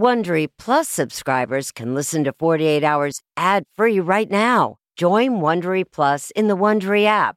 Wondery Plus subscribers can listen to 48 Hours ad-free right now. Join Wondery Plus in the Wondery app.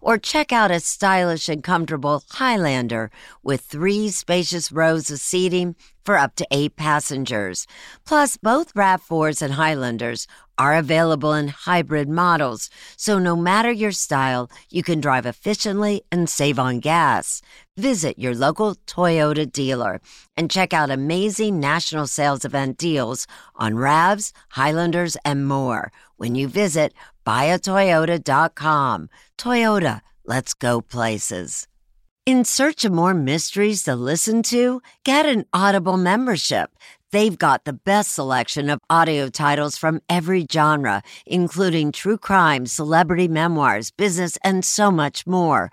Or check out a stylish and comfortable Highlander with three spacious rows of seating for up to eight passengers. Plus, both RAV4s and Highlanders are available in hybrid models, so no matter your style, you can drive efficiently and save on gas. Visit your local Toyota dealer and check out amazing national sales event deals on RAVs, Highlanders, and more when you visit buyatoyota.com. Toyota, let's go places. In search of more mysteries to listen to, get an Audible membership. They've got the best selection of audio titles from every genre, including true crime, celebrity memoirs, business, and so much more.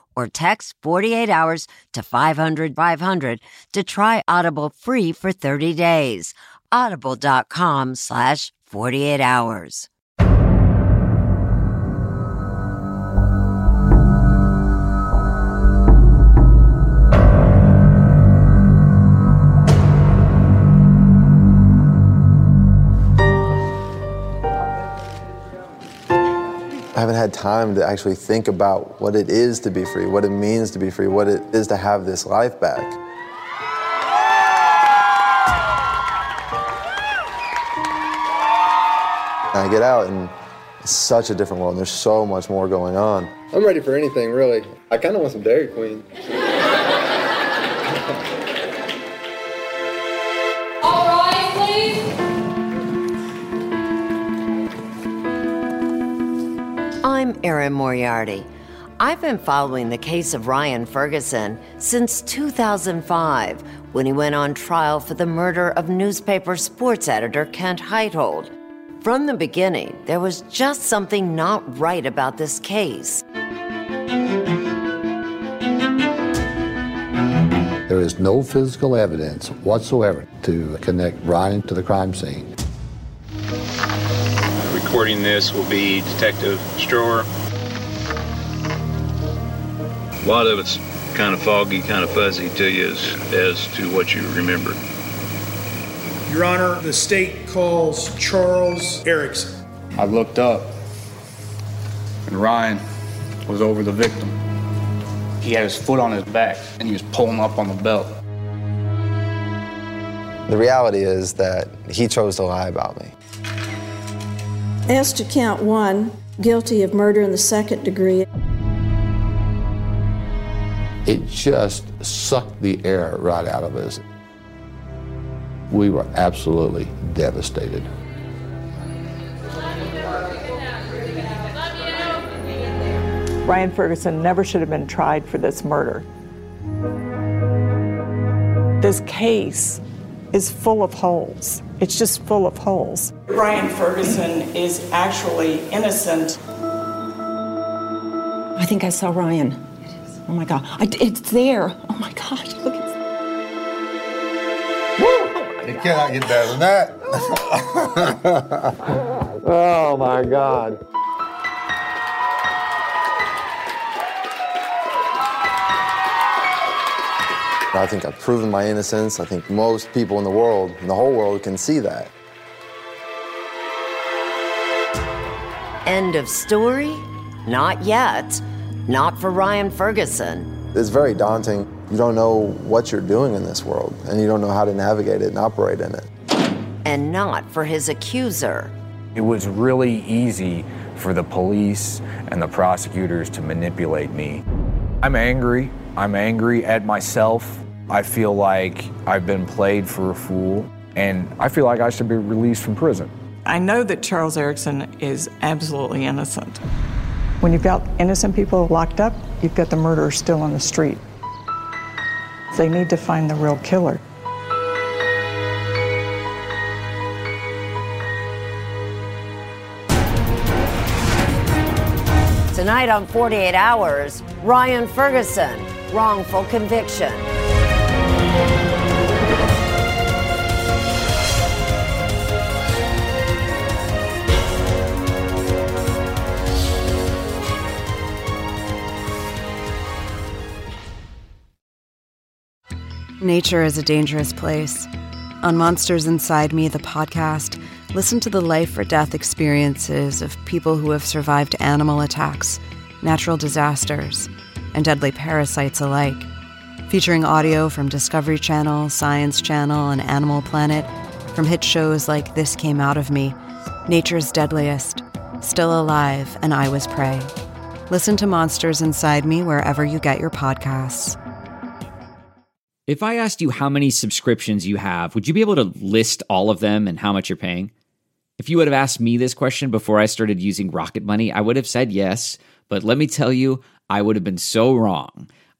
or text 48 hours to 500 500 to try Audible free for 30 days. Audible.com slash 48 hours. Haven't had time to actually think about what it is to be free, what it means to be free, what it is to have this life back. I get out and it's such a different world. And there's so much more going on. I'm ready for anything, really. I kind of want some Dairy Queen. I'm Erin Moriarty. I've been following the case of Ryan Ferguson since 2005 when he went on trial for the murder of newspaper sports editor Kent Heitholt. From the beginning, there was just something not right about this case. There is no physical evidence whatsoever to connect Ryan to the crime scene. Recording this will be Detective Strower. A lot of it's kind of foggy, kind of fuzzy to you as, as to what you remember. Your Honor, the state calls Charles Erickson. I looked up, and Ryan was over the victim. He had his foot on his back, and he was pulling up on the belt. The reality is that he chose to lie about me. As to count one, guilty of murder in the second degree, It just sucked the air right out of us. We were absolutely devastated. Ryan Ferguson never should have been tried for this murder. This case is full of holes. It's just full of holes. Ryan Ferguson is actually innocent. I think I saw Ryan. Oh my God. I, it's there. Oh my gosh. Look at It cannot get better than that. Oh my God. I think I've proven my innocence. I think most people in the world, in the whole world, can see that. End of story? Not yet. Not for Ryan Ferguson. It's very daunting. You don't know what you're doing in this world, and you don't know how to navigate it and operate in it. and not for his accuser. It was really easy for the police and the prosecutors to manipulate me. I'm angry. I'm angry at myself. I feel like I've been played for a fool, and I feel like I should be released from prison. I know that Charles Erickson is absolutely innocent. When you've got innocent people locked up, you've got the murderer still on the street. They need to find the real killer. Tonight on 48 Hours, Ryan Ferguson, wrongful conviction. Nature is a dangerous place. On Monsters Inside Me, the podcast, listen to the life or death experiences of people who have survived animal attacks, natural disasters, and deadly parasites alike. Featuring audio from Discovery Channel, Science Channel, and Animal Planet, from hit shows like This Came Out of Me, Nature's Deadliest, Still Alive, and I Was Prey. Listen to Monsters Inside Me wherever you get your podcasts. If I asked you how many subscriptions you have, would you be able to list all of them and how much you're paying? If you would have asked me this question before I started using Rocket Money, I would have said yes. But let me tell you, I would have been so wrong.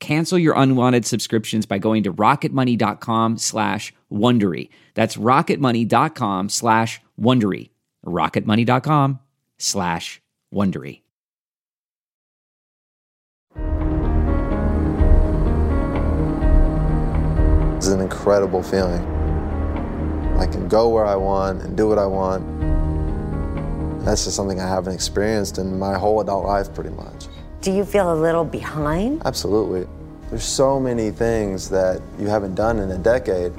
Cancel your unwanted subscriptions by going to rocketmoney.com slash Wondery. That's rocketmoney.com slash Wondery. rocketmoney.com slash Wondery. It's an incredible feeling. I can go where I want and do what I want. That's just something I haven't experienced in my whole adult life, pretty much. Do you feel a little behind? Absolutely. There's so many things that you haven't done in a decade,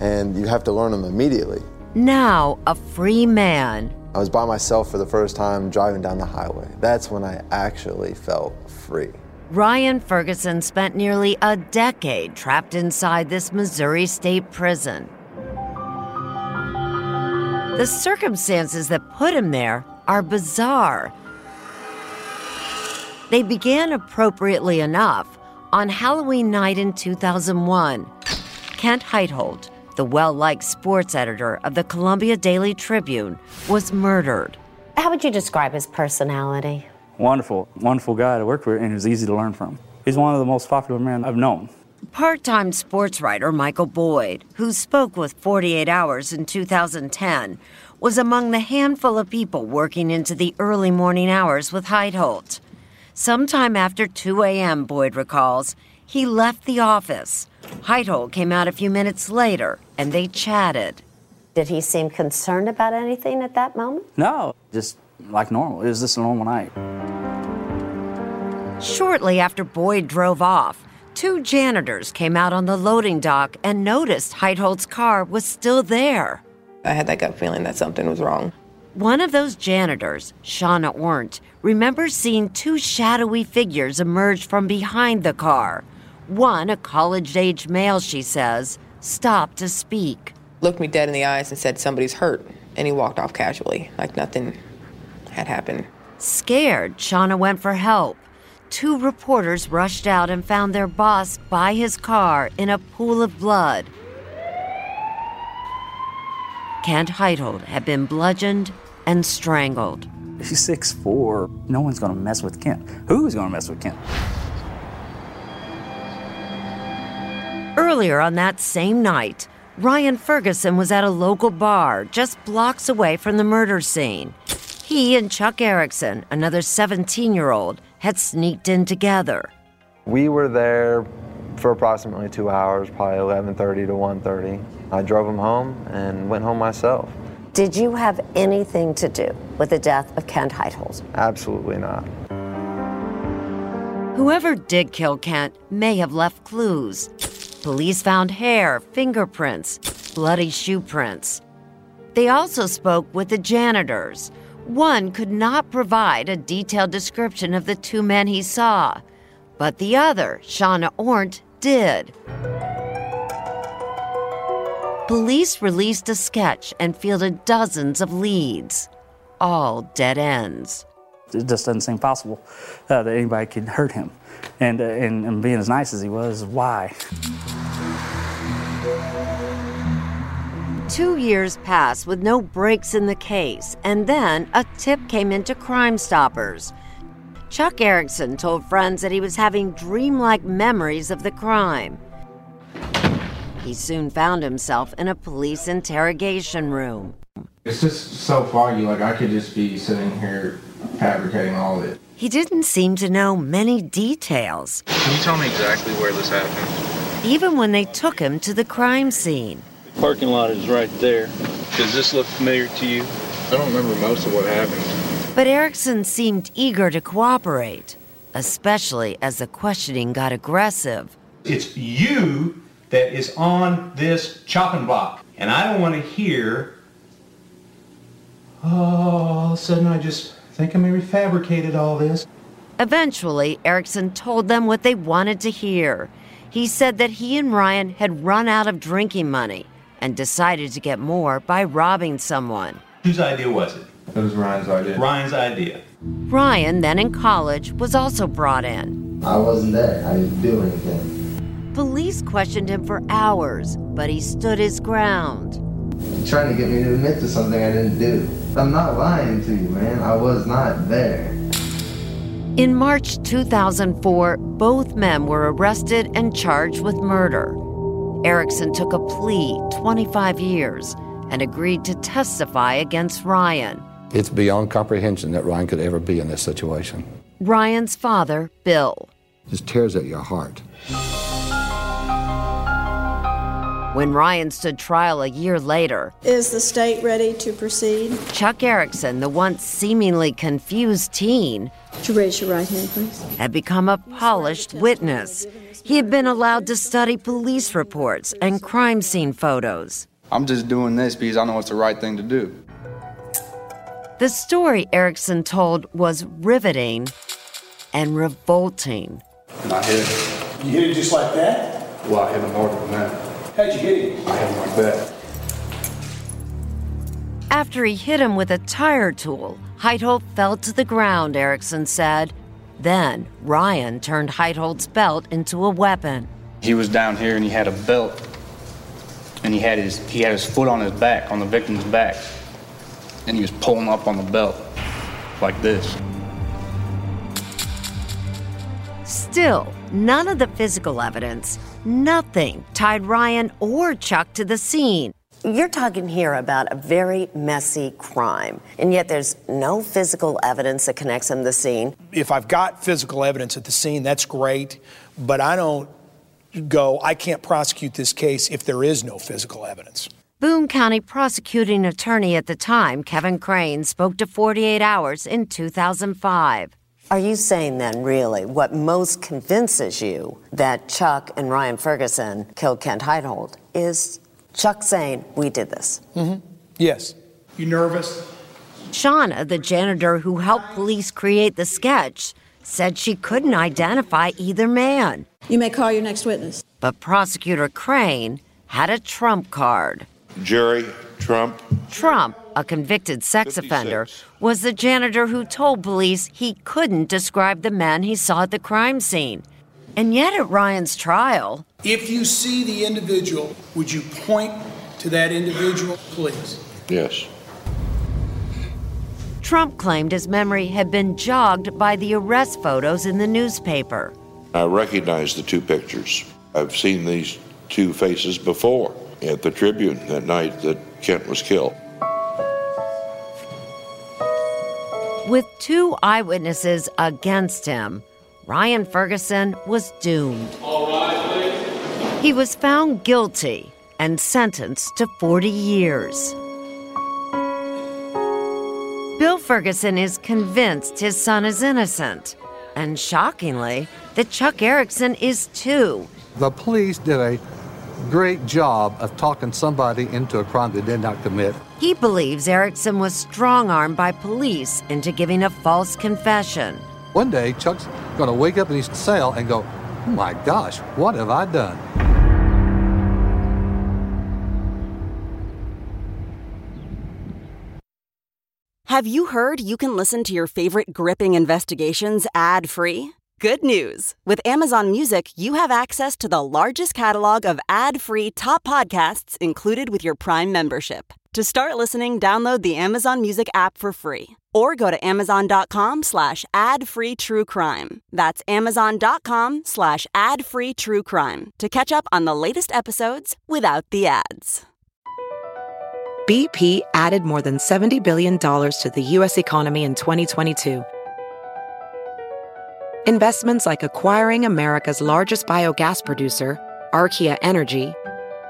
and you have to learn them immediately. Now, a free man. I was by myself for the first time driving down the highway. That's when I actually felt free. Ryan Ferguson spent nearly a decade trapped inside this Missouri state prison. The circumstances that put him there are bizarre. They began appropriately enough on Halloween night in 2001. Kent Heitholt, the well liked sports editor of the Columbia Daily Tribune, was murdered. How would you describe his personality? Wonderful, wonderful guy to work with, and he was easy to learn from. He's one of the most popular men I've known. Part time sports writer Michael Boyd, who spoke with 48 Hours in 2010, was among the handful of people working into the early morning hours with Heitholt. Sometime after 2 a.m., Boyd recalls, he left the office. Heitholt came out a few minutes later and they chatted. Did he seem concerned about anything at that moment? No, just like normal. It was just a normal night. Shortly after Boyd drove off, two janitors came out on the loading dock and noticed Heitholt's car was still there. I had that gut feeling that something was wrong. One of those janitors, Shauna Ornt, remembers seeing two shadowy figures emerge from behind the car. One, a college aged male, she says, stopped to speak. Looked me dead in the eyes and said, Somebody's hurt. And he walked off casually, like nothing had happened. Scared, Shauna went for help. Two reporters rushed out and found their boss by his car in a pool of blood. Kent Heitholt had been bludgeoned and strangled. He's six four. No one's gonna mess with Kent. Who's gonna mess with Kent? Earlier on that same night, Ryan Ferguson was at a local bar just blocks away from the murder scene. He and Chuck Erickson, another 17 year old, had sneaked in together. We were there for approximately two hours, probably 11:30 to 1:30. I drove him home and went home myself. Did you have anything to do with the death of Kent Heitholt? Absolutely not. Whoever did kill Kent may have left clues. Police found hair, fingerprints, bloody shoe prints. They also spoke with the janitors. One could not provide a detailed description of the two men he saw, but the other, Shauna Ornt, did. Police released a sketch and fielded dozens of leads, all dead ends. It just doesn't seem possible uh, that anybody could hurt him. And, uh, and, and being as nice as he was, why? Two years passed with no breaks in the case, and then a tip came into Crime Stoppers. Chuck Erickson told friends that he was having dreamlike memories of the crime. He soon found himself in a police interrogation room. It's just so foggy, like I could just be sitting here fabricating all of it. He didn't seem to know many details, Can you tell me exactly where this happened? even when they took him to the crime scene. The parking lot is right there. Does this look familiar to you? I don't remember most of what happened. But Erickson seemed eager to cooperate, especially as the questioning got aggressive. It's you that is on this chopping block. And I don't want to hear, oh, all of a sudden I just think I maybe fabricated all this. Eventually, Erickson told them what they wanted to hear. He said that he and Ryan had run out of drinking money and decided to get more by robbing someone. Whose idea was it? That was Ryan's idea. Ryan's idea. Ryan, then in college, was also brought in. I wasn't there. I didn't do anything. Police questioned him for hours, but he stood his ground. You're trying to get me to admit to something I didn't do. I'm not lying to you, man. I was not there. In March 2004, both men were arrested and charged with murder. Erickson took a plea, 25 years, and agreed to testify against Ryan. It's beyond comprehension that Ryan could ever be in this situation. Ryan's father, Bill. Just tears at your heart. When Ryan stood trial a year later, Is the state ready to proceed? Chuck Erickson, the once seemingly confused teen, Would you raise your right hand, please? had become a polished witness. He had been allowed to study police reports and crime scene photos. I'm just doing this because I know it's the right thing to do. The story Erickson told was riveting and revolting. And I hit him. You hit it just like that? Well, I hit him harder than that. How'd you hit him? I hit him like that. After he hit him with a tire tool, Heitholt fell to the ground, Erickson said. Then Ryan turned Heitholt's belt into a weapon. He was down here and he had a belt, and he had his he had his foot on his back, on the victim's back, and he was pulling up on the belt like this. Still, none of the physical evidence, nothing tied Ryan or Chuck to the scene. You're talking here about a very messy crime, and yet there's no physical evidence that connects him to the scene. If I've got physical evidence at the scene, that's great, but I don't go, I can't prosecute this case if there is no physical evidence. Boone County prosecuting attorney at the time, Kevin Crane, spoke to 48 Hours in 2005. Are you saying then, really, what most convinces you that Chuck and Ryan Ferguson killed Kent Heitholt is Chuck saying, We did this? Mm-hmm. Yes. You nervous? Shauna, the janitor who helped police create the sketch, said she couldn't identify either man. You may call your next witness. But prosecutor Crane had a trump card. Jerry Trump. Trump, a convicted sex offender, was the janitor who told police he couldn't describe the men he saw at the crime scene. And yet, at Ryan's trial, If you see the individual, would you point to that individual, please? Yes. Trump claimed his memory had been jogged by the arrest photos in the newspaper. I recognize the two pictures. I've seen these two faces before at the Tribune that night that Kent was killed. With two eyewitnesses against him, Ryan Ferguson was doomed. He was found guilty and sentenced to 40 years. Bill Ferguson is convinced his son is innocent. And shockingly, that Chuck Erickson is too. The police did a great job of talking somebody into a crime they did not commit. He believes Erickson was strong armed by police into giving a false confession. One day, Chuck's going to wake up in his cell and go, oh my gosh, what have I done? Have you heard you can listen to your favorite gripping investigations ad free? Good news! With Amazon Music, you have access to the largest catalog of ad free top podcasts included with your Prime membership. To start listening, download the Amazon Music app for free or go to amazon.com slash ad free true crime. That's amazon.com slash ad free true crime to catch up on the latest episodes without the ads. BP added more than $70 billion to the U.S. economy in 2022. Investments like acquiring America's largest biogas producer, Archaea Energy,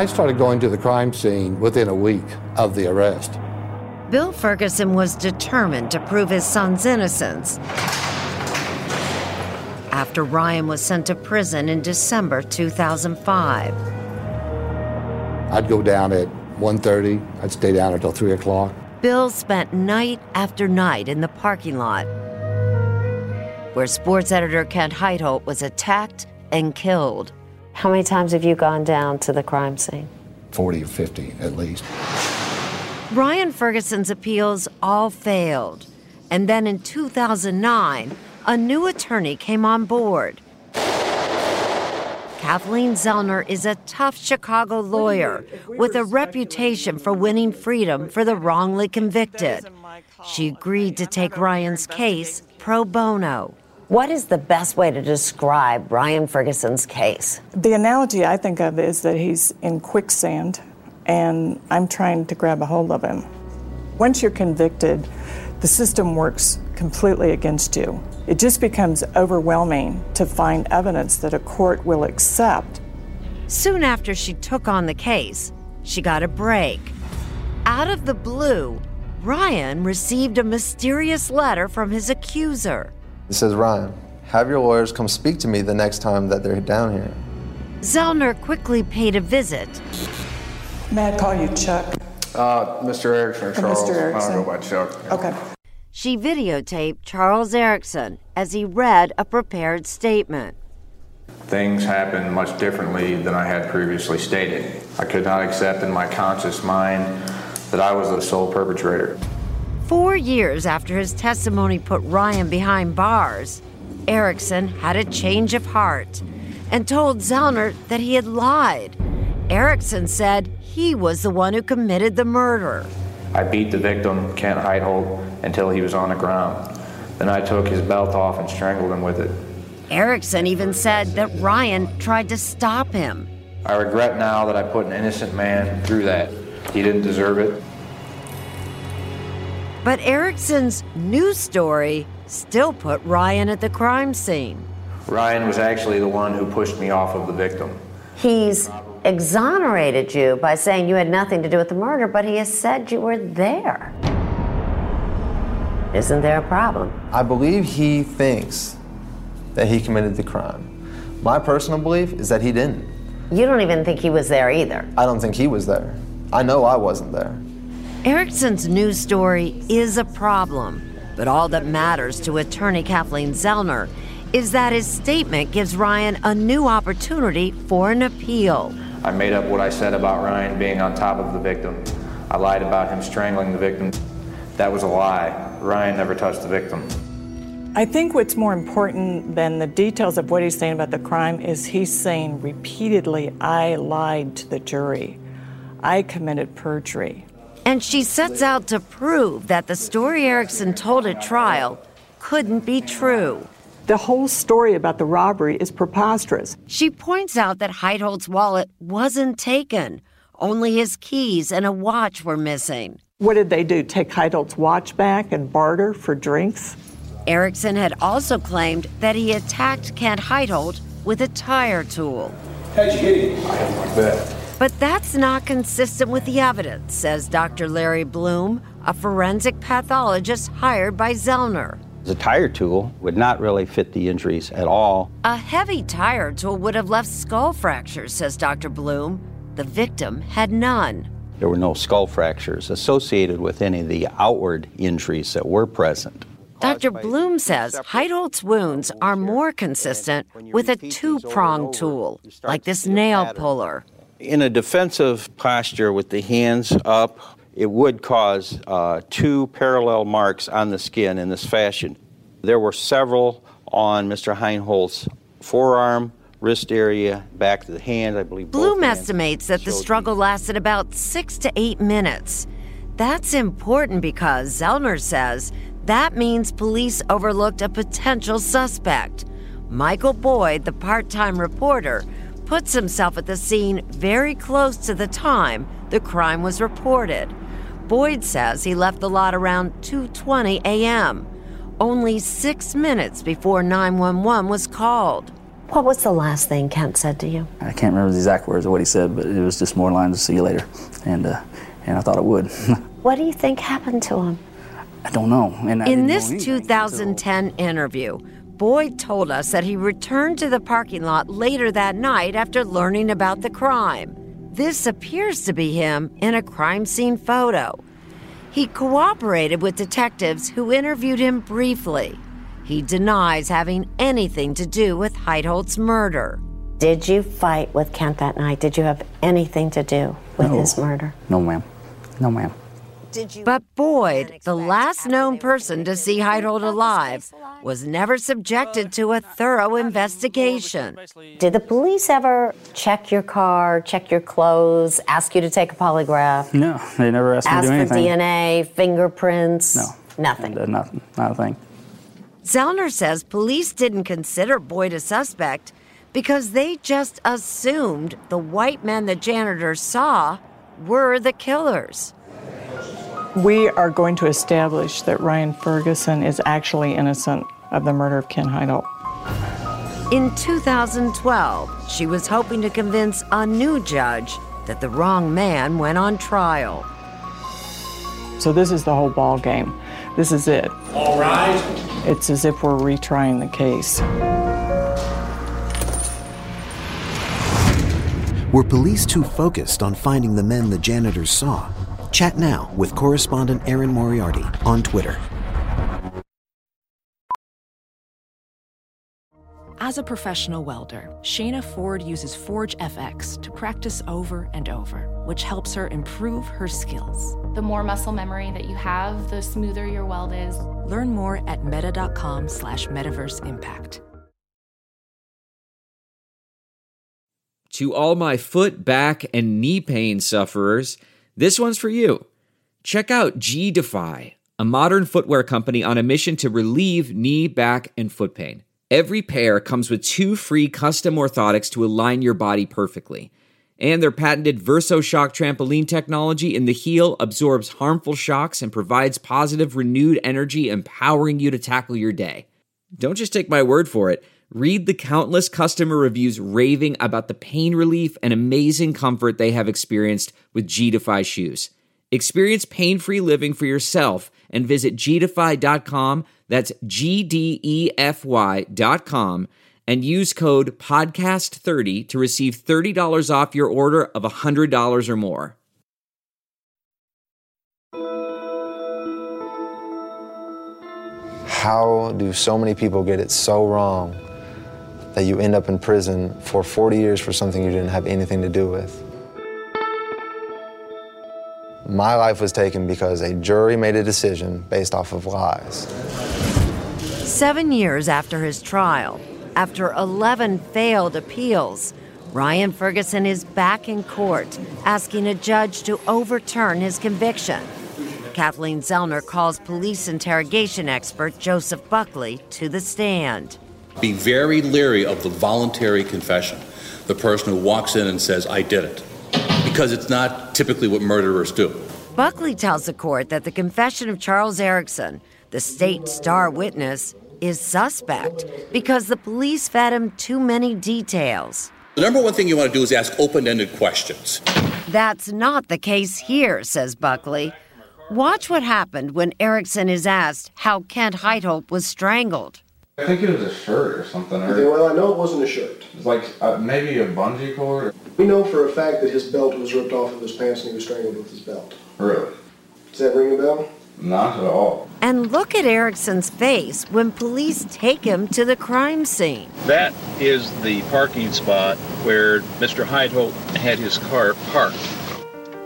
I started going to the crime scene within a week of the arrest. Bill Ferguson was determined to prove his son's innocence. After Ryan was sent to prison in December 2005. I'd go down at 1.30. I'd stay down until 3 o'clock. Bill spent night after night in the parking lot where sports editor Kent Heitholt was attacked and killed. How many times have you gone down to the crime scene? 40 or 50 at least. Ryan Ferguson's appeals all failed. And then in 2009, a new attorney came on board. Kathleen Zellner is a tough Chicago lawyer with a reputation for winning freedom for the wrongly convicted. She agreed to take Ryan's case pro bono. What is the best way to describe Ryan Ferguson's case? The analogy I think of is that he's in quicksand and I'm trying to grab a hold of him. Once you're convicted, the system works completely against you. It just becomes overwhelming to find evidence that a court will accept. Soon after she took on the case, she got a break. Out of the blue, Ryan received a mysterious letter from his accuser. He says, Ryan, have your lawyers come speak to me the next time that they're down here. Zellner quickly paid a visit. May I call you Chuck? Uh, Mr. Erickson or Uh, Charles. Mr. Erickson. I don't go by Chuck. Okay. She videotaped Charles Erickson as he read a prepared statement. Things happened much differently than I had previously stated. I could not accept in my conscious mind that I was the sole perpetrator. Four years after his testimony put Ryan behind bars, Erickson had a change of heart and told Zellner that he had lied. Erickson said he was the one who committed the murder. I beat the victim, Kent Heitholt, until he was on the ground. Then I took his belt off and strangled him with it. Erickson even said that Ryan tried to stop him. I regret now that I put an innocent man through that. He didn't deserve it. But Erickson's new story still put Ryan at the crime scene. Ryan was actually the one who pushed me off of the victim. He's exonerated you by saying you had nothing to do with the murder, but he has said you were there. Isn't there a problem? I believe he thinks that he committed the crime. My personal belief is that he didn't. You don't even think he was there either. I don't think he was there. I know I wasn't there. Erickson's new story is a problem, but all that matters to attorney Kathleen Zellner is that his statement gives Ryan a new opportunity for an appeal. I made up what I said about Ryan being on top of the victim. I lied about him strangling the victim. That was a lie. Ryan never touched the victim. I think what's more important than the details of what he's saying about the crime is he's saying repeatedly, I lied to the jury. I committed perjury. And she sets out to prove that the story Erickson told at trial couldn't be true. The whole story about the robbery is preposterous. She points out that Heitholt's wallet wasn't taken, only his keys and a watch were missing. What did they do? Take Heitholt's watch back and barter for drinks? Erickson had also claimed that he attacked Kent Heithold with a tire tool. How'd you hit him? I hit him like that. But that's not consistent with the evidence, says Dr. Larry Bloom, a forensic pathologist hired by Zellner. The tire tool would not really fit the injuries at all. A heavy tire tool would have left skull fractures, says Dr. Bloom. The victim had none. There were no skull fractures associated with any of the outward injuries that were present. Dr. Bloom says Heitholt's wounds are more consistent with a two pronged tool, like this nail puller. In a defensive posture with the hands up, it would cause uh, two parallel marks on the skin in this fashion. There were several on Mr. Heitholt's forearm, wrist area, back of the hand, I believe. Bloom estimates that the struggle lasted about six to eight minutes. That's important because Zellner says that means police overlooked a potential suspect. Michael Boyd, the part time reporter, puts himself at the scene very close to the time the crime was reported. Boyd says he left the lot around 2:20 a.m., only 6 minutes before 911 was called. What was the last thing Kent said to you? I can't remember the exact words of what he said, but it was just more lines to see you later. And, uh, and I thought it would. what do you think happened to him? I don't know. And In this 2010 interview, Boyd told us that he returned to the parking lot later that night after learning about the crime. This appears to be him in a crime scene photo. He cooperated with detectives who interviewed him briefly. He denies having anything to do with Heitholt's murder. Did you fight with Kent that night? Did you have anything to do with No. his murder? No, ma'am. No, ma'am. But Boyd, the last known person to see Heitholt alive, was never subjected to a thorough investigation. Did the police ever check your car, check your clothes, ask you to take a polygraph, No, they never asked me to do anything for anything. DNA, fingerprints? No. Nothing. Nothing. Not. Zellner says police didn't consider Boyd a suspect because they just assumed the white men the janitors saw were the killers. We are going to establish that Ryan Ferguson is actually innocent of the murder of Ken Heidel. In 2012, she was hoping to convince a new judge that the wrong man went on trial. So this is the whole ball game. This is it. All right. It's as if we're retrying the case. Were police too focused on finding the men the janitors saw? Chat now with correspondent Erin Moriarty on Twitter. As a professional welder, Shayna Ford uses Forge FX to practice over and over, which helps her improve her skills. The more muscle memory that you have, the smoother your weld is. Learn more at meta.com slash metaverse impact. To all my foot, back, and knee pain sufferers, this one's for you. Check out G Defy, a modern footwear company on a mission to relieve knee, back, and foot pain. Every pair comes with two free custom orthotics to align your body perfectly. And their patented VersoShock trampoline technology in the heel absorbs harmful shocks and provides positive, renewed energy, empowering you to tackle your day. Don't just take my word for it. Read the countless customer reviews raving about the pain relief and amazing comfort they have experienced with G Defy shoes. Experience pain free living for yourself and visit gdefy.com. That's G D E F Y.com and use code PODCAST30 to receive $30 off your order of $100 or more. How do so many people get it so wrong that you end up in prison for 40 years for something you didn't have anything to do with? My life was taken because a jury made a decision based off of lies. Seven years after his trial, after 11 failed appeals, Ryan Ferguson is back in court, asking a judge to overturn his conviction. Kathleen Zellner calls police interrogation expert Joseph Buckley to the stand. Be very leery of the voluntary confession, the person who walks in and says, I did it, because it's not typically what murderers do. Buckley tells the court that the confession of Charles Erickson, the state star witness, is suspect because the police fed him too many details. The number one thing you want to do is ask open ended questions. That's not the case here, says Buckley. Watch what happened when Erickson is asked how Kent Heitholt was strangled. I think it was a shirt or something. Or Okay, well, I know it wasn't a shirt. it was like uh, maybe a bungee cord. We know for a fact that his belt was ripped off of his pants and he was strangled with his belt. Really? Does that ring a bell? Not at all. And look at Erickson's face when police take him to the crime scene. That is the parking spot where Mr. Heitholt had his car parked.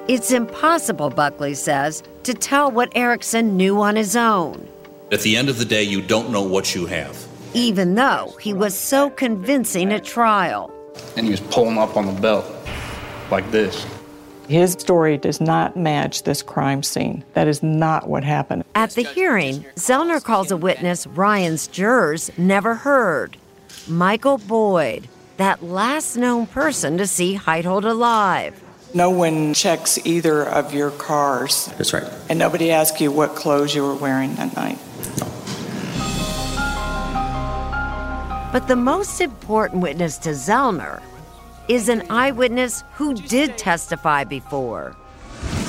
It's impossible, Buckley says, to tell what Erickson knew on his own, At the end of the day, you don't know what you have. even though he was so convincing at trial. And he was pulling up on the belt like this. His story does not match this crime scene. That is not what happened. At the hearing, Zellner calls a witness Ryan's jurors never heard Michael Boyd, that last known person to see Heitholt alive. No one checks either of your cars, That's right. and nobody asked you what clothes you were wearing that night. But the most important witness to Zellner is an eyewitness who did testify before.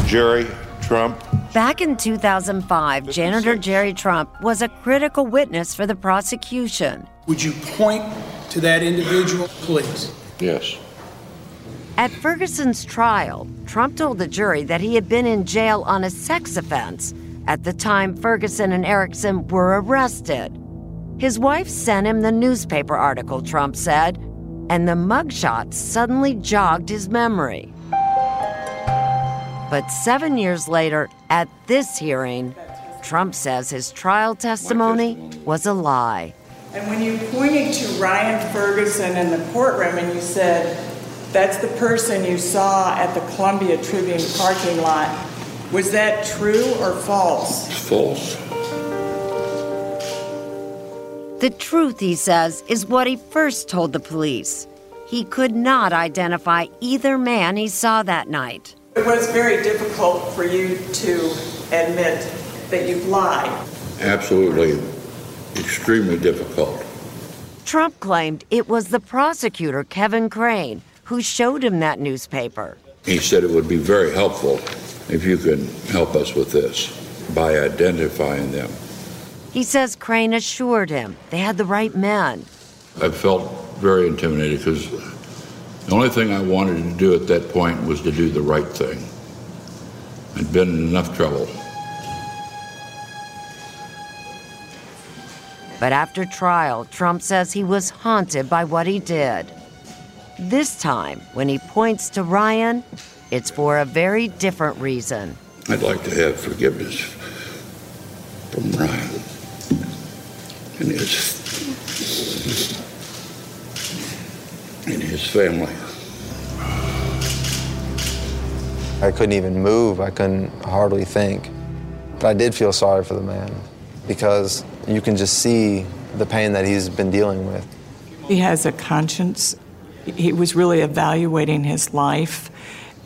Jerry Trump. Back in 2005, janitor Jerry Trump was a critical witness for the prosecution. Would you point to that individual, please? Yes. At Ferguson's trial, Trump told the jury that he had been in jail on a sex offense at the time Ferguson and Erickson were arrested. His wife sent him the newspaper article, Trump said, and the mugshot suddenly jogged his memory. But seven years later, at this hearing, Trump says his trial testimony was a lie. And when you pointed to Ryan Ferguson in the courtroom and you said, that's the person you saw at the Columbia Tribune parking lot, was that true or false? False. The truth, he says, is what he first told the police. He could not identify either man he saw that night. It was very difficult for you to admit that you've lied. Absolutely extremely difficult. Trump claimed it was the prosecutor, Kevin Crane, who showed him that newspaper. He said it would be very helpful if you can help us with this by identifying them. He says Crane assured him they had the right men. I felt very intimidated because the only thing I wanted to do at that point was to do the right thing. I'd been in enough trouble. But after trial, Trump says he was haunted by what he did. This time, when he points to Ryan, it's for a very different reason. I'd like to have forgiveness from Ryan and his and his family. I couldn't even move. I couldn't hardly think. But I did feel sorry for the man because you can just see the pain that he's been dealing with. He has a conscience. He was really evaluating his life,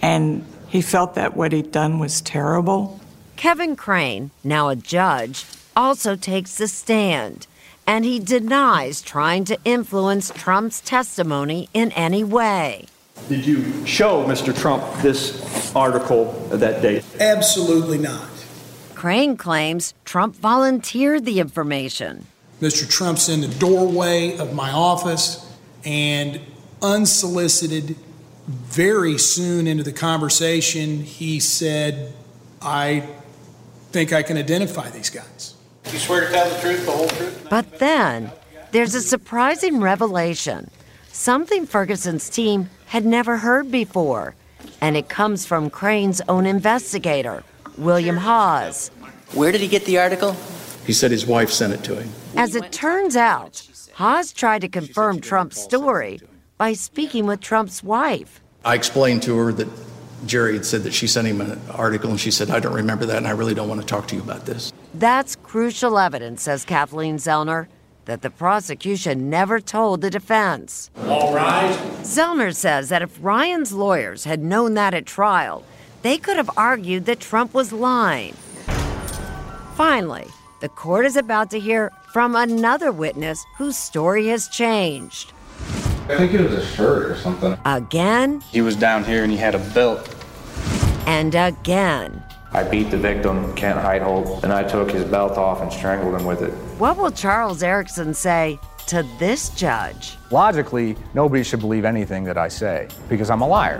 and he felt that what he'd done was terrible. Kevin Crane, now a judge, also takes the stand, and he denies trying to influence Trump's testimony in any way. Did you show Mr. Trump this article that day? Absolutely not. Crane claims Trump volunteered the information. Mr. Trump's in the doorway of my office and unsolicited, very soon into the conversation, he said, I think I can identify these guys. You swear to tell the truth, the whole truth? But then there's a surprising revelation something Ferguson's team had never heard before, and it comes from Crane's own investigator, William Hawes. Where did he get the article? He said his wife sent it to him. As it turns out, Hawes tried to confirm Trump's story, by speaking with Trump's wife. I explained to her that Jerry had said that she sent him an article, and she said, I don't remember that, and I really don't want to talk to you about this. That's crucial evidence, says Kathleen Zellner, that the prosecution never told the defense. All right. Zellner says that if Ryan's lawyers had known that at trial, they could have argued that Trump was lying. Finally, the court is about to hear from another witness whose story has changed. I think it was a shirt or something. Again He was down here and he had a belt. and again. I beat the victim, Kent Heitholt, and I took his belt off and strangled him with it. What will Charles Erickson say to this judge? Logically, nobody should believe anything that I say because I'm a liar.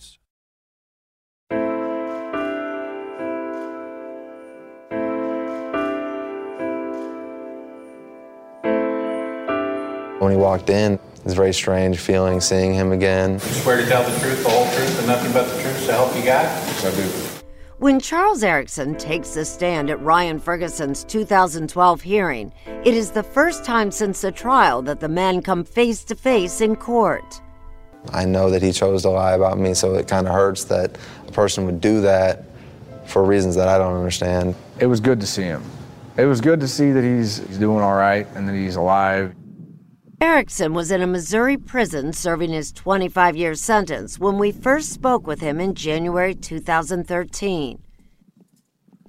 When he walked in, it was a very strange feeling seeing him again. Swear to tell the truth, the whole truth, and nothing but the truth, so help you God? I do. When Charles Erickson takes the stand at Ryan Ferguson's 2012 hearing, it is the first time since the trial that the men come face to face in court. I know that he chose to lie about me, so it kind of hurts that a person would do that for reasons that I don't understand. It was good to see him. It was good to see that he's, he's doing all right and that he's alive. Erickson was in a Missouri prison serving his 25 year sentence when we first spoke with him in January 2013.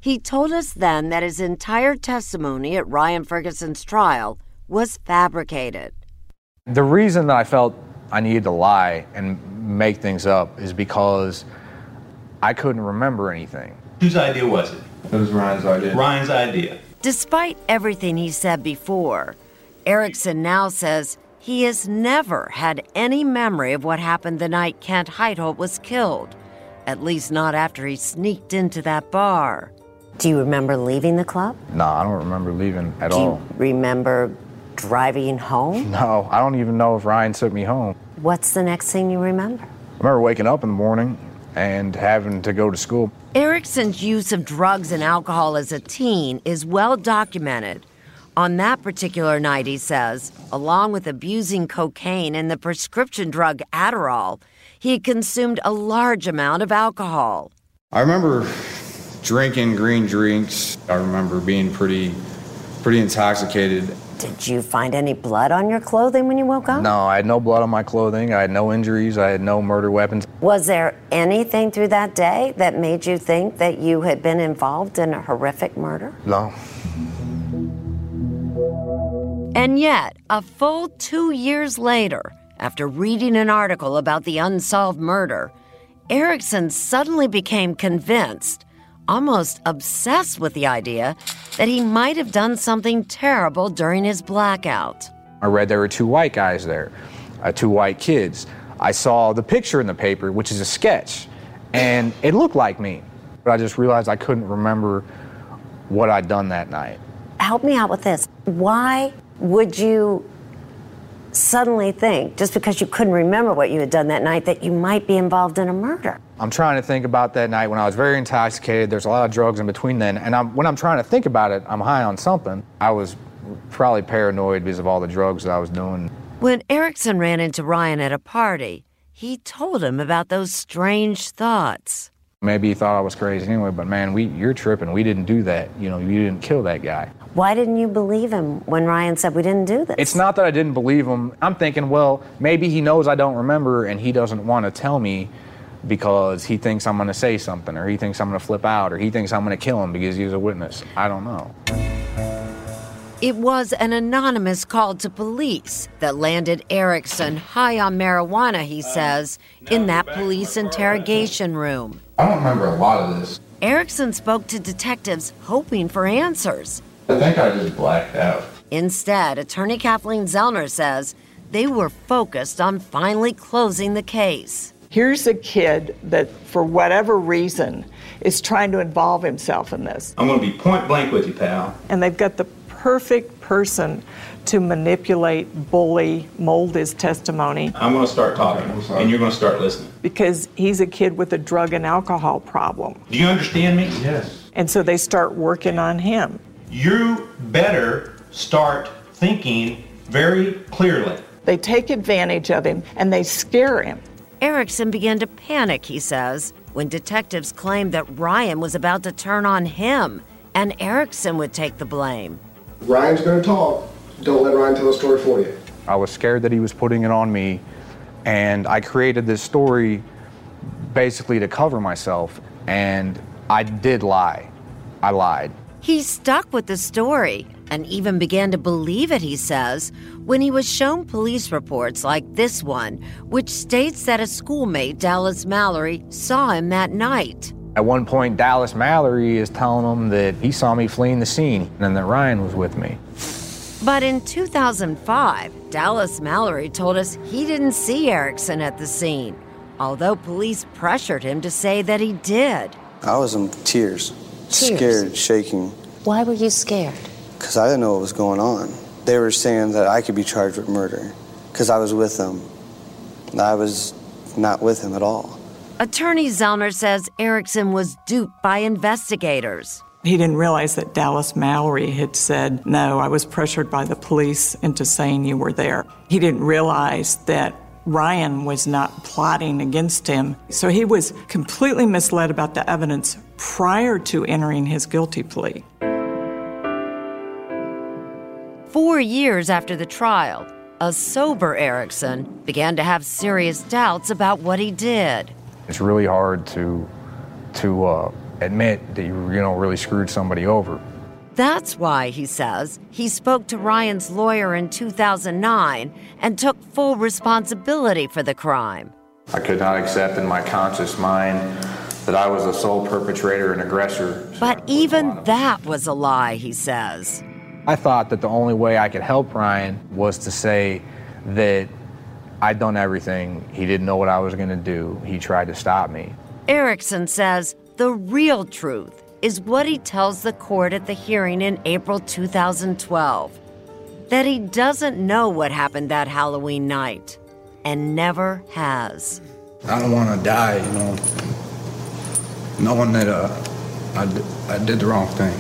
He told us then that his entire testimony at Ryan Ferguson's trial was fabricated. The reason that I felt I needed to lie and make things up is because I couldn't remember anything. Whose idea was it? It was Ryan's idea. Ryan's idea. Despite everything he said before, Erickson now says he has never had any memory of what happened the night Kent Heitholt was killed, at least not after he sneaked into that bar. Do you remember leaving the club? No, I don't remember leaving at Do all. you remember driving home? No, I don't even know if Ryan took me home. What's the next thing you remember? I remember waking up in the morning and having to go to school. Erickson's use of drugs and alcohol as a teen is well documented. On that particular night, he says, along with abusing cocaine and the prescription drug Adderall, he had consumed a large amount of alcohol. I remember drinking green drinks. I remember being pretty, pretty intoxicated. Did you find any blood on your clothing when you woke up? No, I had no blood on my clothing. I had no injuries. I had no murder weapons. Was there anything through that day that made you think that you had been involved in a horrific murder? No. And yet, a full two years later, after reading an article about the unsolved murder, Erickson suddenly became convinced, almost obsessed with the idea, that he might have done something terrible during his blackout. I read there were two white guys there, uh, two white kids. I saw the picture in the paper, which is a sketch, and it looked like me. But I just realized I couldn't remember what I'd done that night. Help me out with this. Why would you suddenly think, just because you couldn't remember what you had done that night, that you might be involved in a murder? I'm trying to think about that night when I was very intoxicated. There's a lot of drugs in between then, and I'm, when I'm trying to think about it, I'm high on something. I was probably paranoid because of all the drugs that I was doing. When Erickson ran into Ryan at a party, he told him about those strange thoughts. Maybe he thought I was crazy anyway, but man, we you're tripping. We didn't do that. You know, you didn't kill that guy. Why didn't you believe him when Ryan said we didn't do this? It's not that I didn't believe him. I'm thinking, well, maybe he knows I don't remember and he doesn't want to tell me because he thinks I'm going to say something, or he thinks I'm going to flip out, or he thinks I'm going to kill him because he's a witness. I don't know. It was an anonymous call to police that landed Erickson high on marijuana, he says, in that police interrogation room. I don't remember a lot of this. Erickson spoke to detectives hoping for answers. I think I just blacked out. Instead, attorney Kathleen Zellner says they were focused on finally closing the case. Here's a kid that, for whatever reason, is trying to involve himself in this. I'm going to be point blank with you, pal. And they've got the perfect person to manipulate, bully, mold his testimony. I'm going to start talking, and you're going to start listening. Because he's a kid with a drug and alcohol problem. Do you understand me? Yes. And so they start working on him. You better start thinking very clearly. They take advantage of him and they scare him. Erickson began to panic, he says, when detectives claimed that Ryan was about to turn on him and Erickson would take the blame. Ryan's going to talk. Don't let Ryan tell the story for you. I was scared that he was putting it on me, and I created this story basically to cover myself, and I did lie. I lied. He stuck with the story and even began to believe it, he says, when he was shown police reports like this one, which states that a schoolmate, Dallas Mallory, saw him that night. At one point, Dallas Mallory is telling him that he saw me fleeing the scene and that Ryan was with me. But in 2005, Dallas Mallory told us he didn't see Erickson at the scene, although police pressured him to say that he did. I was in tears, Tears? scared, shaking, Why were you scared? because I didn't know what was going on. They were saying that I could be charged with murder because I was with them. I was not with him at all. Attorney Zellner says Erickson was duped by investigators. He didn't realize that Dallas Mallory had said, No, I was pressured by the police into saying you were there. He didn't realize that Ryan was not plotting against him. So he was completely misled about the evidence prior to entering his guilty plea. Four years after the trial, a sober Erickson began to have serious doubts about what he did. It's really hard to to uh, admit that you you know really screwed somebody over. That's why, he says, he spoke to Ryan's lawyer in 2009 and took full responsibility for the crime. I could not accept in my conscious mind that I was the sole perpetrator and aggressor. But even that was a lie, he says. I thought that the only way I could help Ryan was to say that I'd done everything. He didn't know what I was going to do. He tried to stop me. Erickson says the real truth is what he tells the court at the hearing in April 2012 that he doesn't know what happened that Halloween night and never has. I don't want to die, you know, knowing that uh, I, d- I did the wrong thing.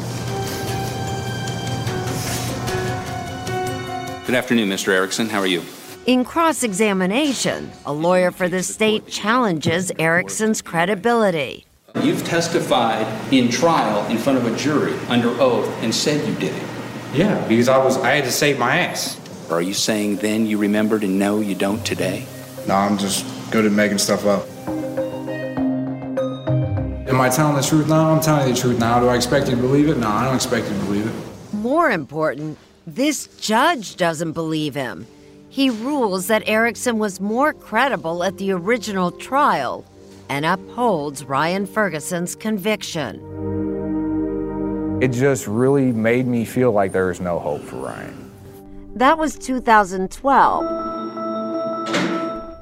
Good afternoon, Mr. Erickson. How are you? In cross examination, a lawyer for the state challenges Erickson's credibility. You've testified in trial in front of a jury under oath and said you did it. Yeah, because I was I had to save my ass. Are you saying then you remembered and no, you don't today? No, I'm just good at making stuff up. Am I telling the truth now? I'm telling you the truth now. Do I expect you to believe it? No, I don't expect you to believe it. More important, this judge doesn't believe him. He rules that Erickson was more credible at the original trial and upholds Ryan Ferguson's conviction. It just really made me feel like there was no hope for Ryan. That was 2012.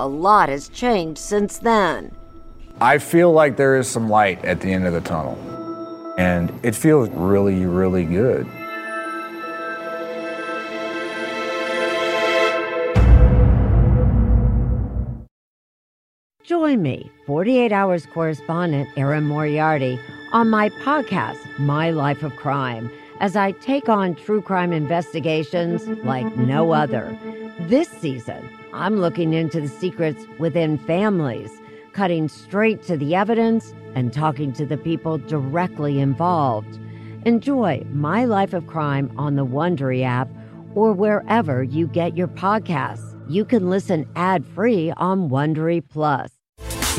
A lot has changed since then. I feel like there is some light at the end of the tunnel. And it feels really, really good. Join me, 48 Hours correspondent Erin Moriarty, on my podcast, My Life of Crime, as I take on true crime investigations like no other. This season, I'm looking into the secrets within families, cutting straight to the evidence and talking to the people directly involved. Enjoy My Life of Crime on the Wondery app or wherever you get your podcasts. You can listen ad-free on Wondery Plus.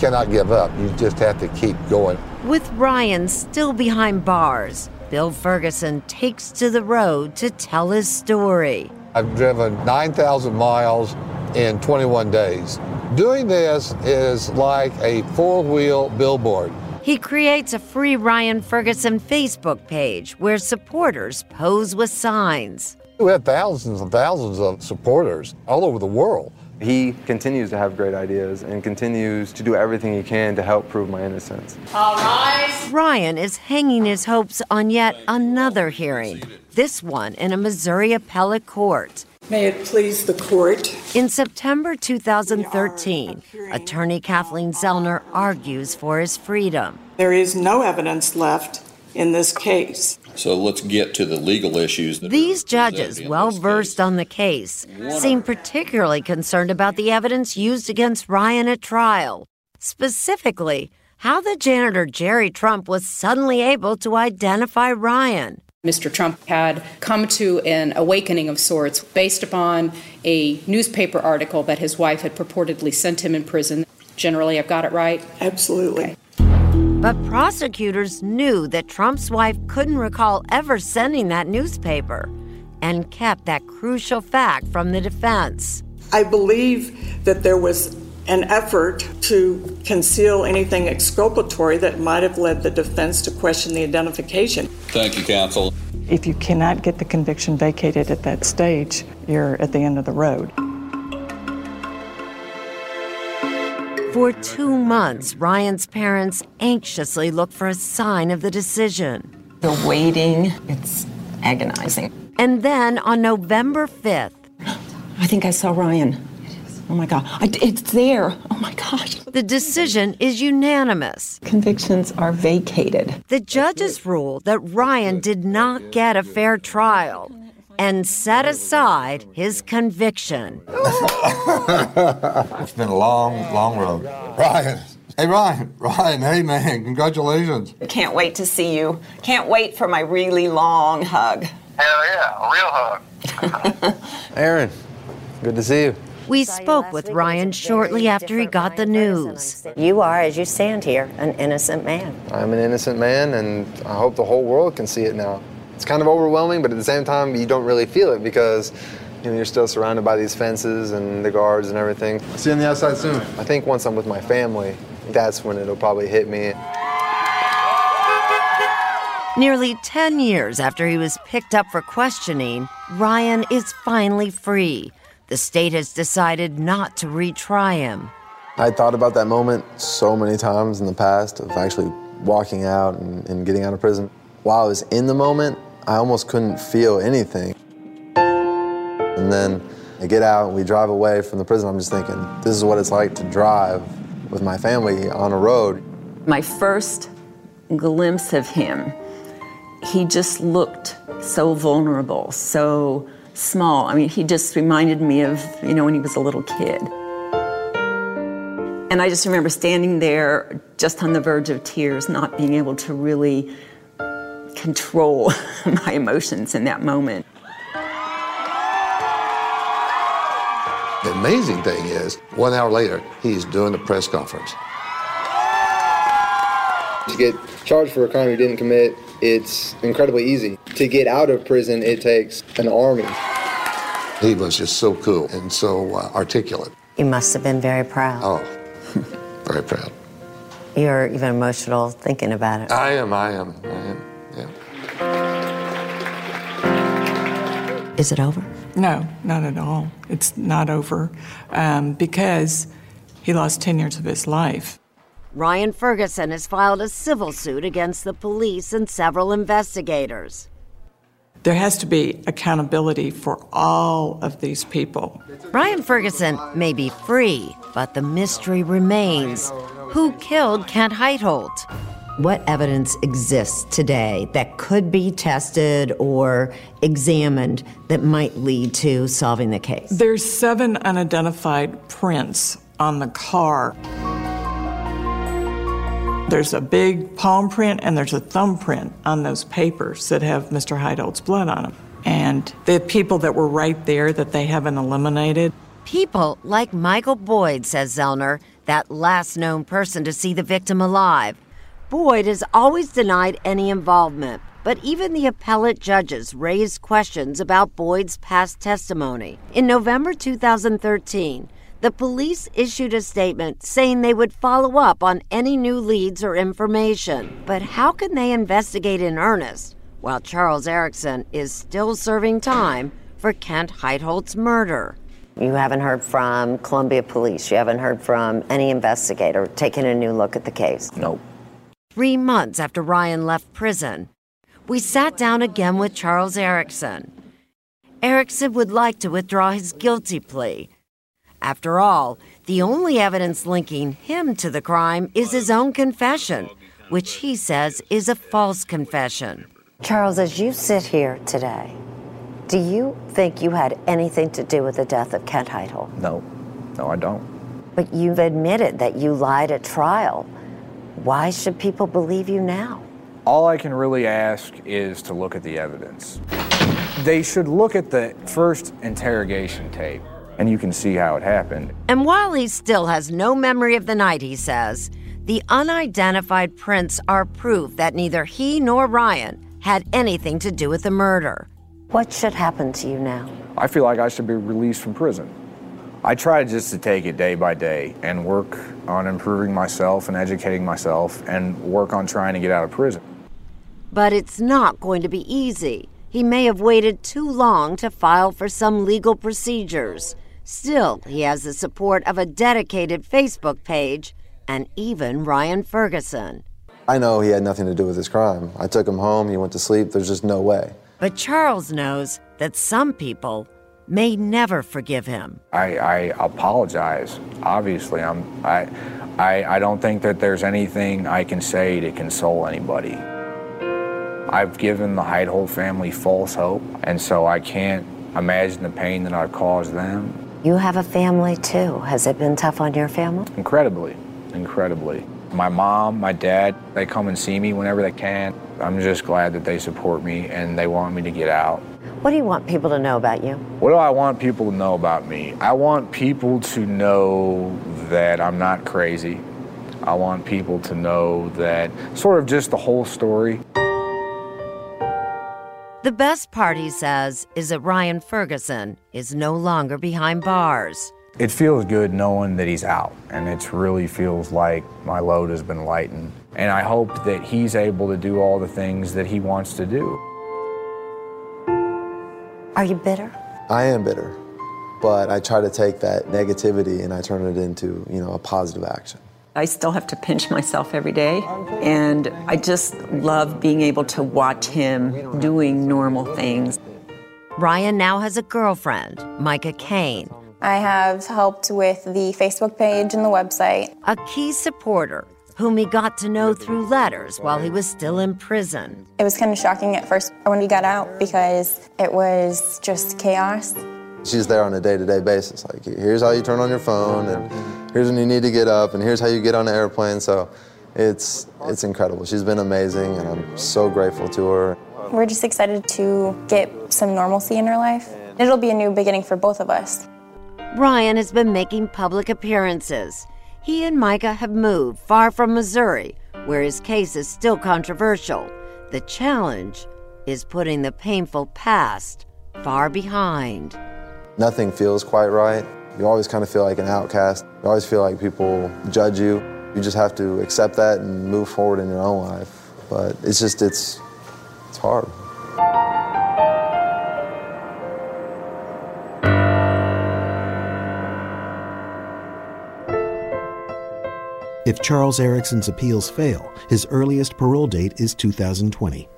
Cannot give up. You just have to keep going. With Ryan still behind bars, Bill Ferguson takes to the road to tell his story. I've driven 9,000 miles in 21 days. Doing this is like a four wheel billboard. He creates a free Ryan Ferguson Facebook page where supporters pose with signs. We have thousands and thousands of supporters all over the world. He continues to have great ideas and continues to do everything he can to help prove my innocence. All rise. Ryan is hanging his hopes on yet another hearing, this one in a Missouri appellate court. May it please the court. In September 2013, attorney Kathleen Zellner argues for his freedom. There is no evidence left in this case. So let's get to the legal issues. That These judges, well versed on the case, seem particularly concerned about the evidence used against Ryan at trial. Specifically, how the janitor Jerry Trump was suddenly able to identify Ryan. Mr. Trump had come to an awakening of sorts based upon a newspaper article that his wife had purportedly sent him in prison. Generally, I've got it right? Absolutely. But prosecutors knew that Trump's wife couldn't recall ever sending that newspaper and kept that crucial fact from the defense. I believe that there was an effort to conceal anything exculpatory that might have led the defense to question the identification. Thank you, counsel. If you cannot get the conviction vacated at that stage, you're at the end of the road. For two months, Ryan's parents anxiously look for a sign of the decision. The waiting, it's agonizing. And then on November 5th, I think I saw Ryan. Oh my God, I, it's there. Oh my gosh. The decision is unanimous. Convictions are vacated. The judges ruled that Ryan did not get a fair trial and set aside his conviction. it's been a long, long road. Ryan. Hey, Ryan. Ryan, hey, man. Congratulations. Can't wait to see you. Can't wait for my really long hug. Hell yeah, a real hug. Erin, good to see you. We spoke with Ryan shortly after he got the news. You are, as you stand here, an innocent man. I'm an innocent man, and I hope the whole world can see it now. It's kind of overwhelming, but at the same time, you don't really feel it because you know, you're still surrounded by these fences and the guards and everything. I'll see you on the outside soon. I think once I'm with my family, that's when it'll probably hit me. Nearly 10 years after he was picked up for questioning, Ryan is finally free. The state has decided not to retry him. I thought about that moment so many times in the past of actually walking out and, and getting out of prison. While I was in the moment, I almost couldn't feel anything. And then I get out and we drive away from the prison. I'm just thinking, this is what it's like to drive with my family on a road. My first glimpse of him, he just looked so vulnerable, so small. I mean, he just reminded me of, you know, when he was a little kid. And I just remember standing there just on the verge of tears, not being able to really control my emotions in that moment. The amazing thing is, one hour later, he's doing the press conference. To get charged for a crime you didn't commit, it's incredibly easy. To get out of prison, it takes an army. He was just so cool and so uh, articulate. You must have been very proud. Oh, very proud. You're even emotional thinking about it. I am, I am, I am, Is it over? No, not at all. It's not over um, because he lost 10 years of his life. Ryan Ferguson has filed a civil suit against the police and several investigators. There has to be accountability for all of these people. Ryan Ferguson may be free, but the mystery remains. Who killed Kent Heitholt? What evidence exists today that could be tested or examined that might lead to solving the case? There's seven unidentified prints on the car. There's a big palm print and there's a thumbprint on those papers that have Mr. Heitholt's blood on them. And the people that were right there that they haven't eliminated. People like Michael Boyd, says Zellner, that last known person to see the victim alive. Boyd has always denied any involvement, but even the appellate judges raised questions about Boyd's past testimony. In November 2013, the police issued a statement saying they would follow up on any new leads or information. But how can they investigate in earnest while Charles Erickson is still serving time for Kent Heitholt's murder? You haven't heard from Columbia Police. You haven't heard from any investigator taking a new look at the case. Nope. Three months after Ryan left prison, we sat down again with Charles Erickson. Erickson would like to withdraw his guilty plea after all, the only evidence linking him to the crime is his own confession, which he says is a false confession. Charles, as you sit here today, do you think you had anything to do with the death of Kent Heitholt? No, no, I don't. But you've admitted that you lied at trial. Why should people believe you now? All I can really ask is to look at the evidence. They should look at the first interrogation tape and you can see how it happened. And while he still has no memory of the night, he says, the unidentified prints are proof that neither he nor Ryan had anything to do with the murder. What should happen to you now? I feel like I should be released from prison. I try just to take it day by day and work on improving myself and educating myself and work on trying to get out of prison. But it's not going to be easy. He may have waited too long to file for some legal procedures. Still, he has the support of a dedicated Facebook page and even Ryan Ferguson. I know he had nothing to do with this crime. I took him home, he went to sleep, there's just no way. But Charles knows that some people may never forgive him. I, I apologize. Obviously, I'm, I, I, I don't think that there's anything I can say to console anybody. I've given the Heitholt family false hope, and so I can't imagine the pain that I've caused them. You have a family too. Has it been tough on your family? Incredibly, incredibly. My mom, my dad, they come and see me whenever they can. I'm just glad that they support me and they want me to get out. What do you want people to know about you? What do I want people to know about me? I want people to know that I'm not crazy. I want people to know that sort of just the whole story. The best part, he says, is that Ryan Ferguson is no longer behind bars. It feels good knowing that he's out, and it really feels like my load has been lightened. And I hope that he's able to do all the things that he wants to do. Are you bitter? I am bitter, but I try to take that negativity and I turn it into, you know, a positive action. I still have to pinch myself every day. And I just love being able to watch him doing normal things. Ryan now has a girlfriend, Micah Kane. I have helped with the Facebook page and the website. A key supporter whom he got to know through letters while he was still in prison. It was kind of shocking at first when he got out because it was just chaos. She's there on a day-to-day basis. Like, here's how you turn on your phone, and here's when you need to get up, and here's how you get on the airplane. So, it's it's incredible. She's been amazing, and I'm so grateful to her. We're just excited to get some normalcy in our life. It'll be a new beginning for both of us. Ryan has been making public appearances. He and Micah have moved far from Missouri, where his case is still controversial. The challenge is putting the painful past far behind nothing feels quite right. You always kind of feel like an outcast. You always feel like people judge you. You just have to accept that and move forward in your own life. But it's just, it's, it's hard. If Charles Erickson's appeals fail, his earliest parole date is 2020.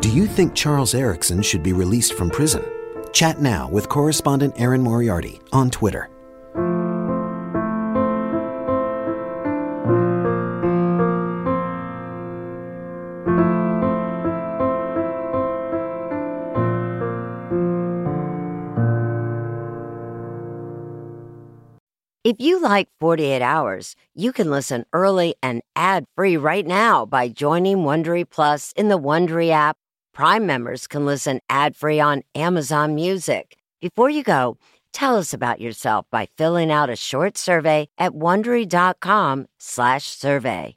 Do you think Charles Erickson should be released from prison? Chat now with correspondent Erin Moriarty on Twitter. If you like 48 Hours, you can listen early and ad-free right now by joining Wondery Plus in the Wondery app. Prime members can listen ad-free on Amazon Music. Before you go, tell us about yourself by filling out a short survey at wondery.com/survey.